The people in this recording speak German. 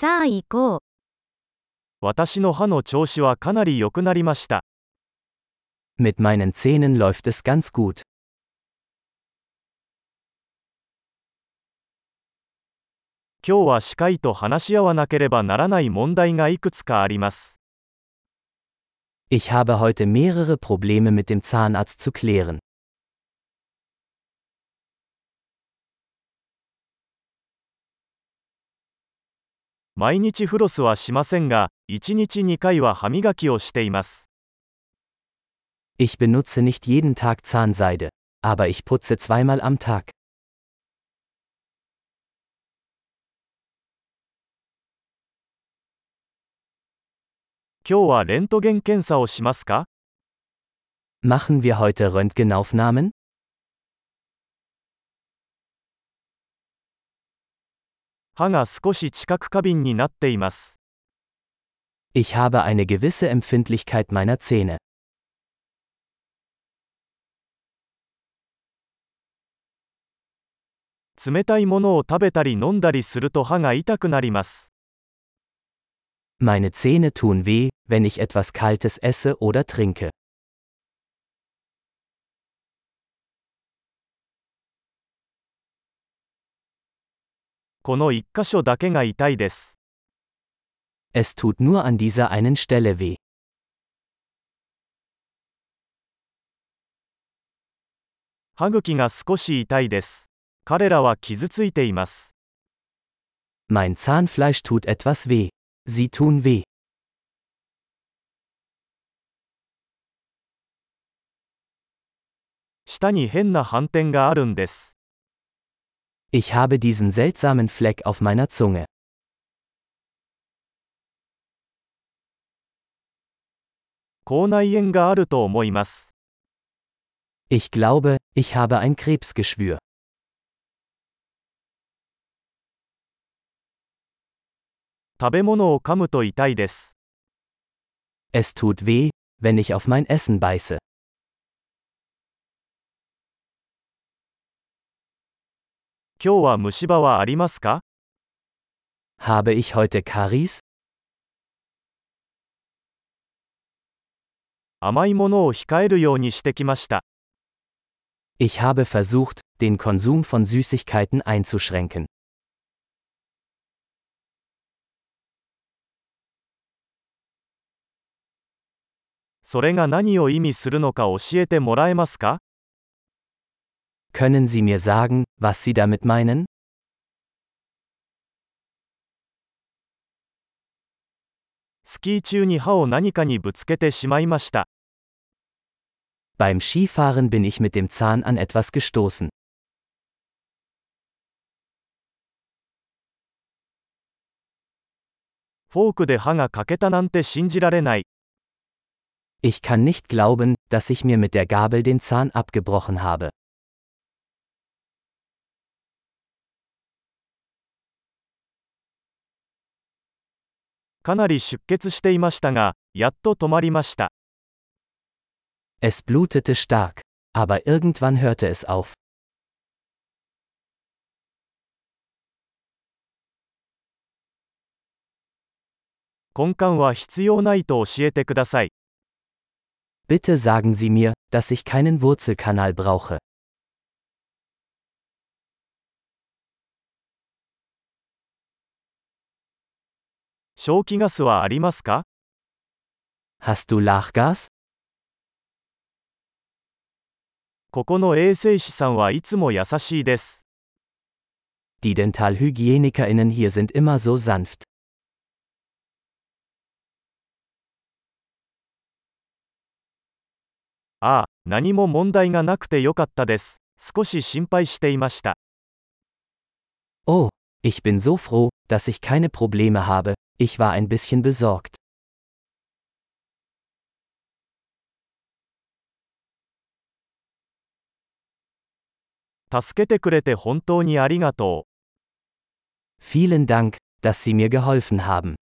さあ行こう。私の歯の調子はかなり良くなりました。Mit meinen Zähnen läuft es ganz gut. 今日は歯科医と話し合わなければならない問題がいくつかあります。Ich habe heute mehrere Probleme mit dem Zahnarzt zu klären. 毎日フロスはしませんが、1日2回は歯磨きをしています。Ich benutze nicht jeden Tag Zahnseide, aber ich putze zweimal am Tag. 今日はレントゲン検査をしますか Machen wir heute Röntgenaufnahmen? 歯が少し知覚過敏になっています。 Ich habe eine gewisse Empfindlichkeit meiner Zähne. 冷たいものを食べたり飲んだりすると歯が痛くなります。 Meine Zähne tun weh, wenn ich etwas Kaltes esse oder trinke. この一箇所だけが痛いです。Es tut nur an dieser einen Stelle weh. 歯茎が少し痛いです。彼らは傷ついています。Mein Zahnfleisch tut etwas weh. Sie tun weh. 舌に変な斑点があるんです。Ich habe diesen seltsamen Fleck auf meiner Zunge. Ich glaube, ich habe ein Krebsgeschwür. Es tut weh, wenn ich auf mein Essen beiße. 今日は虫歯はありますか Habe ich heute Karies? 甘いものを控えるようにしてきました。Ich habe versucht, den Konsum von Süßigkeiten einzuschränken. それが何を意味するのか教えてもらえますか Können Sie mir sagen, was Sie damit meinen? Beim Skifahren bin ich mit dem Zahn an etwas gestoßen. Ich kann nicht glauben, dass ich mir mit der Gabel den Zahn abgebrochen habe. かなり出血していましたが、やっと止まりました。 Es blutete stark. Aber irgendwann hörte es auf. 根幹は必要ないと教えてください。 Bitte sagen Sie mir, dass ich keinen Wurzelkanal brauche. 消気ガスはありますか Hast du Lachgas? ここの衛生士さんはいつも優しいです。 Die Dentalhygienikerinnen hier sind immer so sanft. ああ、何も問題がなくてよかったです。少し心配していました。 Oh, ich bin so froh, dass ich keine Probleme habe, Ich war ein bisschen besorgt. Vielen Dank, dass Sie mir geholfen haben.